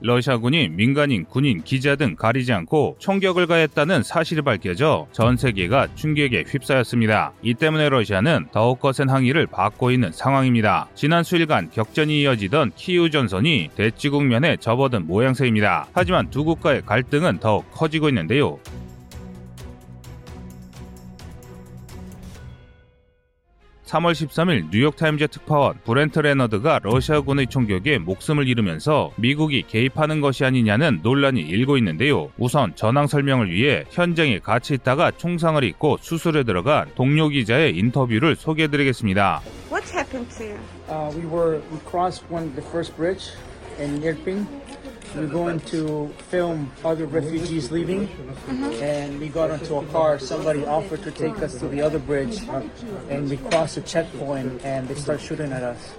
러시아군이 민간인, 군인, 기자 등 가리지 않고 총격을 가했다는 사실이 밝혀져 전 세계가 충격에 휩싸였습니다. 이 때문에 러시아는 더욱 거센 항의를 받고 있는 상황입니다. 지난 수일간 격전이 이어지던 키우 전선이 대치 국면에 접어든 모양새입니다. 하지만 두 국가의 갈등은 더욱 커지고 있는데요. 3월 13일 뉴욕타임즈 특파원 브렌트 레너드가 러시아군의 총격에 목숨을 잃으면서 미국이 개입하는 것이 아니냐는 논란이 일고 있는데요. 우선 전황 설명을 위해 현장에 같이 있다가 총상을 입고 수술에 들어간 동료 기자의 인터뷰를 소개해드리겠습니다. What happened to you? Uh, we were we crossed one the first bridge in Irpin. We were going to film other refugees leaving, and we got into a car. Somebody offered to take us to the other bridge, and we crossed a checkpoint, and they start shooting at us.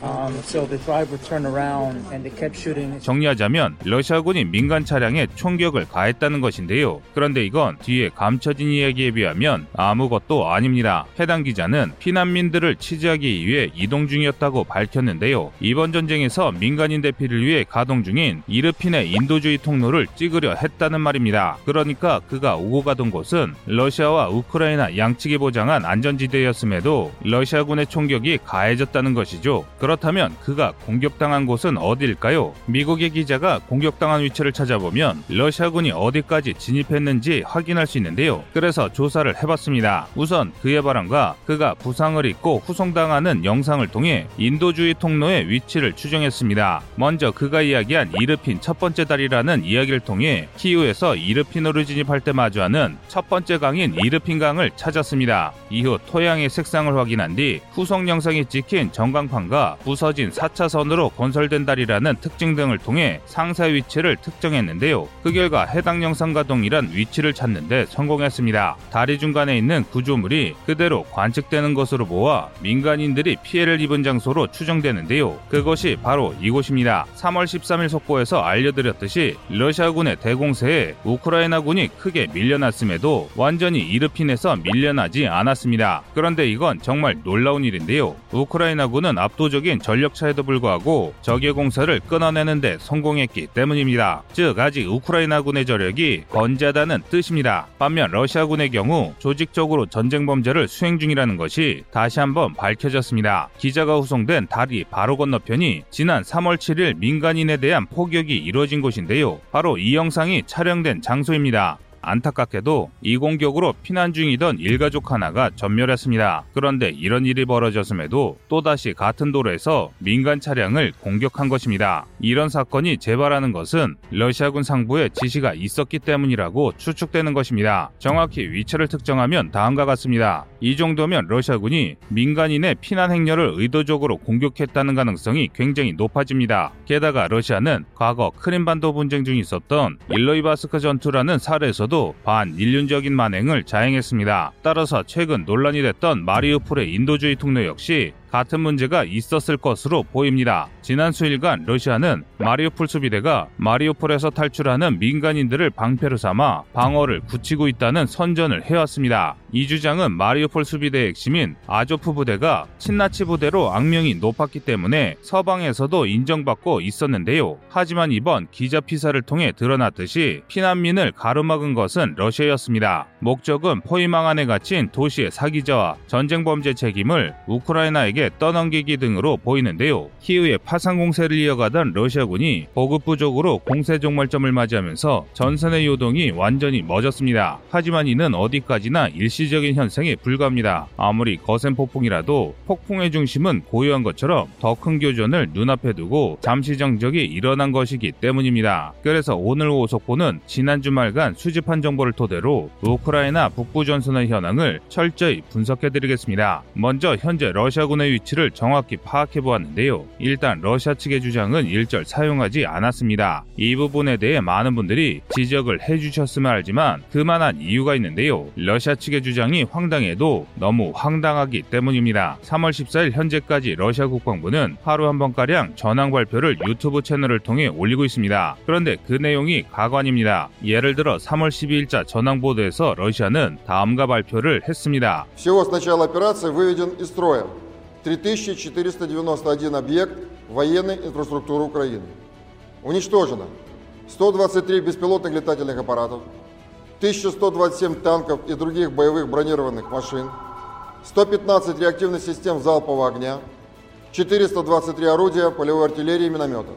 Um, so the driver turned around, and they kept shooting. 정리하자면 러시아군이 민간 차량에 총격을 가했다는 것인데요. 그런데 이건 뒤에 감춰진 이야기에 비하면 아무것도 아닙니다. 해당 기자는 피난민들을 취재하기 위해 이동 중이었다고 밝혔는데요. 이번 전쟁에서 민간인 대피를 위해 가동 중인 이르핀의 인도주의 통로를 찍으려 했다는 말입니다. 그러니까 그가 오고 가던 곳은 러시아와 우크라이나 양측이 보장한 안전지대였음에도 러시아군의 총격이 가해졌다는 것이죠. 그렇다면 그가 공격당한 곳은 어디일까요? 미국의 기자가 공격당한 위치를 찾아보면 러시아군이 어디까지 진입했는지 확인할 수 있는데요. 그래서 조사를 해봤습니다. 우선 그의 발언과 그가 부상을 입고 후송당하는 영상을 통해 인도주의 통로의 위치를 추정했습니다. 먼저 그가 이야기한 이르 핀 첫 번째 다리라는 이야기를 통해 키우에서 이르핀으로 진입할 때 마주하는 첫 번째 강인 이르핀 강을 찾았습니다. 이후 토양의 색상을 확인한 뒤 후속 영상이 찍힌 전광판과 부서진 4차선으로 건설된 다리라는 특징 등을 통해 상사 위치를 특정했는데요. 그 결과 해당 영상과 동일한 위치를 찾는데 성공했습니다. 다리 중간에 있는 구조물이 그대로 관측되는 것으로 보아 민간인들이 피해를 입은 장소로 추정되는데요. 그것이 바로 이곳입니다. 3월 13일 속보에 서 알려드렸듯이 러시아군의 대공세에 우크라이나군이 크게 밀려났음에도 완전히 이르핀에서 밀려나지 않았습니다. 그런데 이건 정말 놀라운 일인데요. 우크라이나군은 압도적인 전력차에도 불구하고 적의 공세를 끊어내는데 성공했기 때문입니다. 즉 아직 우크라이나군의 저력이 건재하다는 뜻입니다. 반면 러시아군의 경우 조직적으로 전쟁 범죄를 수행 중이라는 것이 다시 한번 밝혀졌습니다. 기자가 후송된 다리 바로 건너편이 지난 3월 7일 민간인에 대한 폭격이 이루어진 곳인데요. 바로 이 영상이 촬영된 장소입니다. 안타깝게도 이 공격으로 피난 중이던 일가족 하나가 전멸했습니다. 그런데 이런 일이 벌어졌음에도 또다시 같은 도로에서 민간 차량을 공격한 것입니다. 이런 사건이 재발하는 것은 러시아군 상부에 지시가 있었기 때문이라고 추측되는 것입니다. 정확히 위치를 특정하면 다음과 같습니다. 이 정도면 러시아군이 민간인의 피난 행렬을 의도적으로 공격했다는 가능성이 굉장히 높아집니다. 게다가 러시아는 과거 크림반도 분쟁 중에 있었던 일로이바스크 전투라는 사례에서도 반인륜적인 만행을 자행했습니다. 따라서 최근 논란이 됐던 마리우폴의 인도주의 통로 역시 같은 문제가 있었을 것으로 보입니다. 지난 수일간 러시아는 마리우폴 수비대가 마리우폴에서 탈출하는 민간인들을 방패로 삼아 방어를 굳히고 있다는 선전을 해왔습니다. 이 주장은 마리우폴 수비대의 핵심인 아조프 부대가 친나치 부대로 악명이 높았기 때문에 서방에서도 인정받고 있었는데요. 하지만 이번 기자 피사를 통해 드러났듯이 피난민을 가로막은 것은 러시아였습니다. 목적은 포위망 안에 갇힌 도시의 사기자와 전쟁 범죄 책임을 우크라이나에게 떠넘기기 등으로 보이는데요. 키우의 파상 공세를 이어가던 러시아군이 보급 부족으로 공세 종말점을 맞이하면서 전선의 요동이 완전히 멎었습니다. 하지만 이는 어디까지나 일시적인 현상에 불과합니다. 아무리 거센 폭풍이라도 폭풍의 중심은 고요한 것처럼 더 큰 교전을 눈앞에 두고 잠시 정적이 일어난 것이기 때문입니다. 그래서 오늘 오후 속보는 지난 주말간 수집한 정보를 토대로 우크라이나 북부 전선의 현황을 철저히 분석해드리겠습니다. 먼저 현재 러시아군의 위치를 정확히 파악해 보았는데요. 일단 러시아 측의 주장은 일절 사용하지 않았습니다. 이 부분에 대해 많은 분들이 지적을 해주셨으면 알지만 그만한 이유가 있는데요. 러시아 측의 주장이 황당해도 너무 황당하기 때문입니다. 3월 14일 현재까지 러시아 국방부는 하루 한 번가량 전황 발표를 유튜브 채널을 통해 올리고 있습니다. 그런데 그 내용이 가관입니다. 예를 들어 3월 12일자 전황 보도에서 러시아는 다음과 발표를 했습니다. Всего с начала операции выведен из строя 3491 объект военной инфраструктуры Украины. уничтожено 123 беспилотных летательных аппаратов, 1127 танков и других боевых бронированных машин, 115 реактивных систем залпового огня, 423 орудия полевой артиллерии и минометов,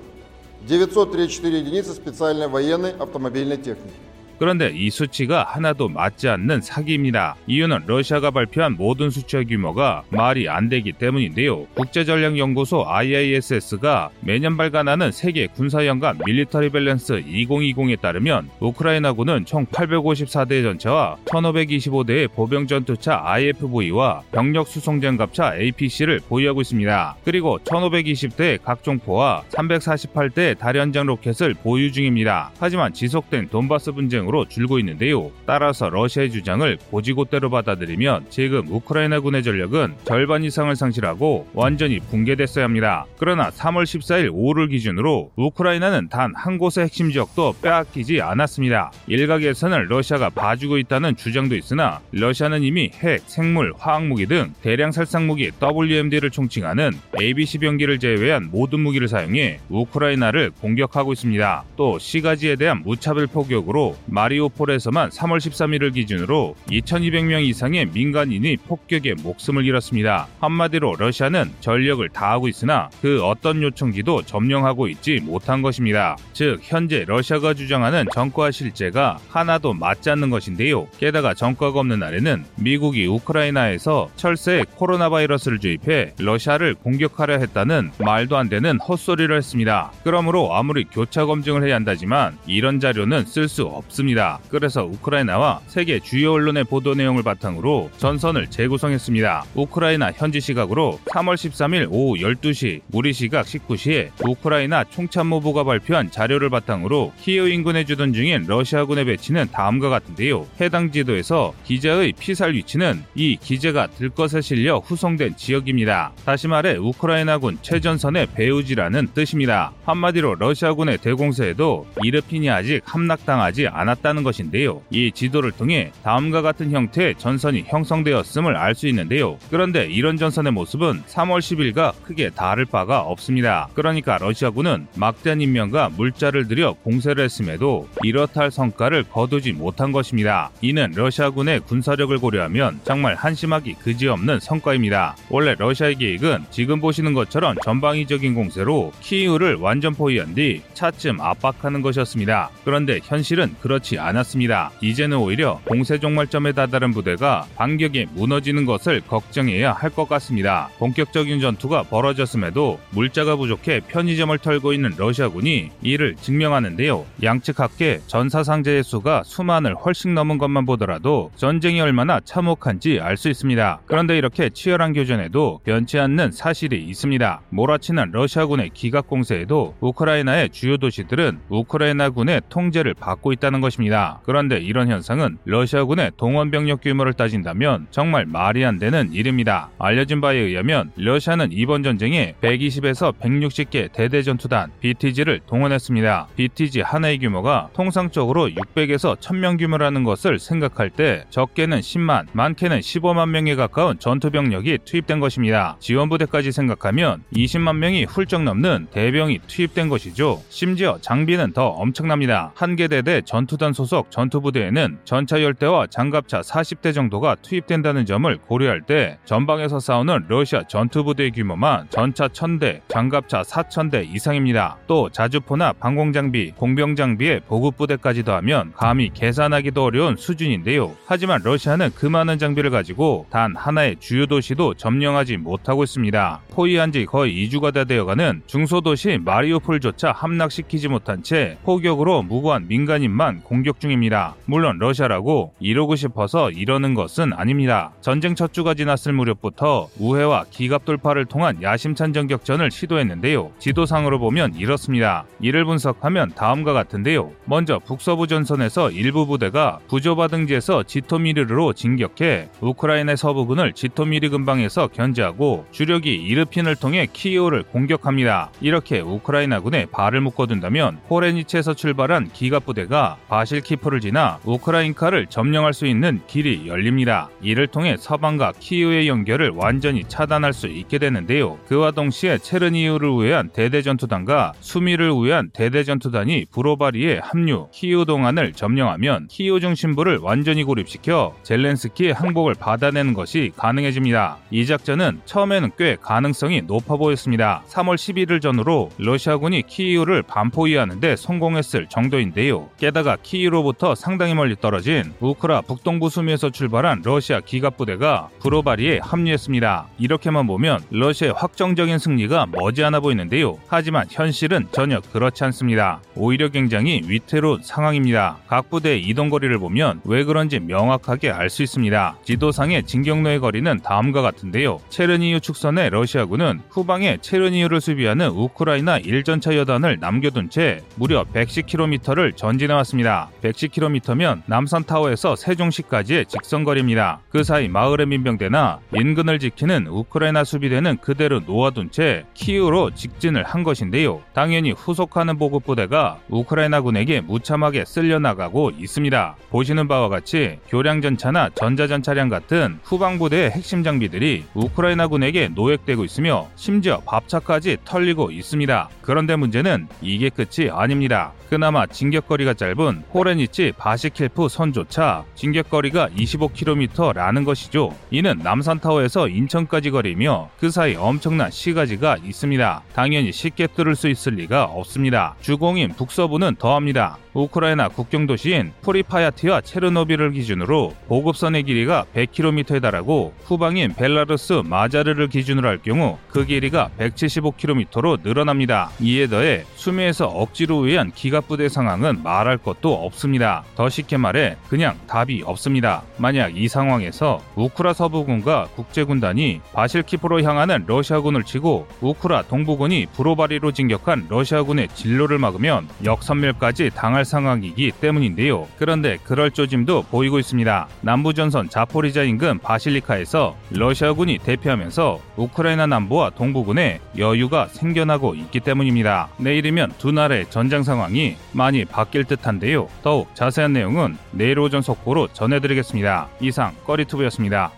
934 единицы специальной военной автомобильной техники. 그런데 이 수치가 하나도 맞지 않는 사기입니다. 이유는 러시아가 발표한 모든 수치와 규모가 말이 안 되기 때문인데요. 국제전략연구소 IISS가 매년 발간하는 세계 군사연감 Military Balance 2020에 따르면 우크라이나군은 총 854대 전차와 1525대의 보병 전투차 IFV와 병력 수송 장갑차 APC를 보유하고 있습니다. 그리고 1520대의 각종포와 348대의 다련장 로켓을 보유 중입니다. 하지만 지속된 돈바스 분쟁 으로 줄고 있는데요. 따라서 러시아의 주장을 고지고대로 받아들이면 지금 우크라이나군의 전력은 절반 이상을 상실하고 완전히 붕괴됐어야 합니다. 그러나 3월 14일 오후를 기준으로 우크라이나는 단 한 곳의 핵심 지역도 빼앗기지 않았습니다. 일각에서는 러시아가 봐주고 있다는 주장도 있으나 러시아는 이미 핵, 생물, 화학무기 등 대량 살상무기 WMD를 총칭하는 ABC 병기를 제외한 모든 무기를 사용해 우크라이나를 공격하고 있습니다. 또 시가지에 대한 무차별 포격으로 마리오폴에서만 3월 13일을 기준으로 2200명 이상의 민간인이 폭격에 목숨을 잃었습니다. 한마디로 러시아는 전력을 다하고 있으나 그 어떤 요청지도 점령하고 있지 못한 것입니다. 즉 현재 러시아가 주장하는 전과 실제가 하나도 맞지 않는 것인데요. 게다가 전과가 없는 날에는 미국이 우크라이나에서 철새에 코로나 바이러스를 주입해 러시아를 공격하려 했다는 말도 안 되는 헛소리를 했습니다. 그러므로 아무리 교차 검증을 해야 한다지만 이런 자료는 쓸 수 없습니다. 없습니다. 그래서 우크라이나와 세계 주요 언론의 보도 내용을 바탕으로 전선을 재구성했습니다. 우크라이나 현지 시각으로 3월 13일 오후 12시, 우리 시각 19시에 우크라이나 총참모부가 발표한 자료를 바탕으로 키이우 인근에 주둔 중인 러시아군의 배치는 다음과 같은데요. 해당 지도에서 기자의 피살 위치는 이 기재가 들것에 실려 후송된 지역입니다. 다시 말해 우크라이나군 최전선의 배우지라는 뜻입니다. 한마디로 러시아군의 대공세에도 이르핀이 아직 함락당하지 않았습니다. 않았다는 것인데요. 이 지도를 통해 다음과 같은 형태의 전선이 형성되었음을 알 수 있는데요. 그런데 이런 전선의 모습은 3월 10일과 크게 다를 바가 없습니다. 그러니까 러시아군은 막대한 인명과 물자를 들여 공세를 했음에도 이렇다 할 성과를 거두지 못한 것입니다. 이는 러시아군의 군사력을 고려하면 정말 한심하기 그지없는 성과입니다. 원래 러시아의 계획은 지금 보시는 것처럼 전방위적인 공세로 키이우를 완전 포위한 뒤 차츰 압박하는 것이었습니다. 그런데 현실은 그렇지 그렇지 않았습니다. 이제는 오히려 공세 종말점에 다다른 부대가 반격에 무너지는 것을 걱정해야 할 것 같습니다. 본격적인 전투가 벌어졌음에도 물자가 부족해 편의점을 털고 있는 러시아군이 이를 증명하는데요. 양측 합계 전사 상자의 수가 수만을 훨씬 넘은 것만 보더라도 전쟁이 얼마나 참혹한지 알 수 있습니다. 그런데 이렇게 치열한 교전에도 변치 않는 사실이 있습니다. 몰아치는 러시아군의 기갑 공세에도 우크라이나의 주요 도시들은 우크라이나군의 통제를 받고 있다는 것입니다. 그런데 이런 현상은 러시아군의 동원 병력 규모를 따진다면 정말 말이 안 되는 일입니다. 알려진 바에 의하면 러시아는 이번 전쟁에 120에서 160개 대대 전투단 BTG를 동원했습니다. BTG 하나의 규모가 통상적으로 600에서 1000명 규모라는 것을 생각할 때 적게는 10만, 많게는 15만 명에 가까운 전투 병력이 투입된 것입니다. 지원 부대까지 생각하면 20만 명이 훌쩍 넘는 대병이 투입된 것이죠. 심지어 장비는 더 엄청납니다. 한 개 대대 전투 전투단 소속 전투부대에는 전차 10대와 장갑차 40대 정도가 투입된다는 점을 고려할 때 전방에서 싸우는 러시아 전투부대의 규모만 전차 1000대, 장갑차 4000대 이상입니다. 또 자주포나 방공장비, 공병장비의 보급부대까지 더하면 감히 계산하기도 어려운 수준인데요. 하지만 러시아는 그 많은 장비를 가지고 단 하나의 주요 도시도 점령하지 못하고 있습니다. 포위한 지 거의 2주가 다 되어가는 중소도시 마리오폴조차 함락시키지 못한 채 포격으로 무고한 민간인만 공격 중입니다. 물론 러시아라고 이러고 싶어서 이러는 것은 아닙니다. 전쟁 첫 주가 지났을 무렵부터 우회와 기갑 돌파를 통한 야심찬 전격전을 시도했는데요. 지도상으로 보면 이렇습니다. 이를 분석하면 다음과 같은데요. 먼저 북서부 전선에서 일부 부대가 부조바 등지에서 지토미르로 진격해 우크라이나 서부군을 지토미르 근방에서 견제하고 주력이 이르핀을 통해 키이우를 공격합니다. 이렇게 우크라이나군에 발을 묶어둔다면 포레니체에서 출발한 기갑 부대가 바실키프를 지나 우크라이나를 점령할 수 있는 길이 열립니다. 이를 통해 서방과 키이우의 연결을 완전히 차단할 수 있게 되는데요. 그와 동시에 체르니우를 우회한 대대전투단과 수미를 우회한 대대전투단이 브로바리에 합류, 키이우 동안을 점령하면 키이우 중심부를 완전히 고립시켜 젤렌스키의 항복을 받아내는 것이 가능해집니다. 이 작전은 처음에는 꽤 가능성이 높아 보였습니다. 3월 11일 전후로 러시아군이 키이우를 반포위하는데 성공했을 정도인데요. 게다가 키이우로부터 상당히 멀리 떨어진 우크라 북동부 수미에서 출발한 러시아 기갑 부대가 브로바리에 합류했습니다. 이렇게만 보면 러시아의 확정적인 승리가 머지않아 보이는데요. 하지만 현실은 전혀 그렇지 않습니다. 오히려 굉장히 위태로운 상황입니다. 각 부대의 이동 거리를 보면 왜 그런지 명확하게 알 수 있습니다. 지도상의 진격로의 거리는 다음과 같은데요. 체르니우 축선의 러시아군은 후방에 체르니우를 수비하는 우크라이나 1전차 여단을 남겨둔 채 무려 110km를 전진해 왔습니다. 110km면 남산타워에서 세종시까지의 직선거리입니다. 그 사이 마을의 민병대나 인근을 지키는 우크라이나 수비대는 그대로 놓아둔 채 키우로 직진을 한 것인데요. 당연히 후속하는 보급부대가 우크라이나군에게 무참하게 쓸려나가고 있습니다. 보시는 바와 같이 교량전차나 전자전차량 같은 후방부대의 핵심 장비들이 우크라이나군에게 노획되고 있으며 심지어 밥차까지 털리고 있습니다. 그런데 문제는 이게 끝이 아닙니다. 그나마 진격거리가 짧은 호레니치 바시켈프 선조차 진격거리가 25km라는 것이죠. 이는 남산타워에서 인천까지 거리며 그 사이 엄청난 시가지가 있습니다. 당연히 쉽게 뚫을 수 있을 리가 없습니다. 주공인 북서부는 더합니다. 우크라이나 국경 도시인 프리피야티와 체르노빌을 기준으로 보급선의 길이가 100km에 달하고 후방인 벨라루스 마자르를 기준으로 할 경우 그 길이가 175km로 늘어납니다. 이에 더해 수미에서 억지로 우회한 기갑부대 상황은 말할 것도 없습니다. 더 쉽게 말해 그냥 답이 없습니다. 만약 이 상황에서 우크라 서부군과 국제군단이 바실키프로 향하는 러시아군을 치고 우크라 동부군이 브로바리로 진격한 러시아군의 진로를 막으면 역선멸까지 당할 상황이기 때문인데요. 그런데 그럴 조짐도 보이고 있습니다. 남부전선 자포리자 인근 바실리카에서 러시아군이 대피하면서 우크라이나 남부와 동부군에 여유가 생겨나고 있기 때문입니다. 내일이면 두 나라의 전장 상황이 많이 바뀔 듯한데요. 더욱 자세한 내용은 내일 오전 속보로 전해드리겠습니다. 이상 꺼리투브였습니다.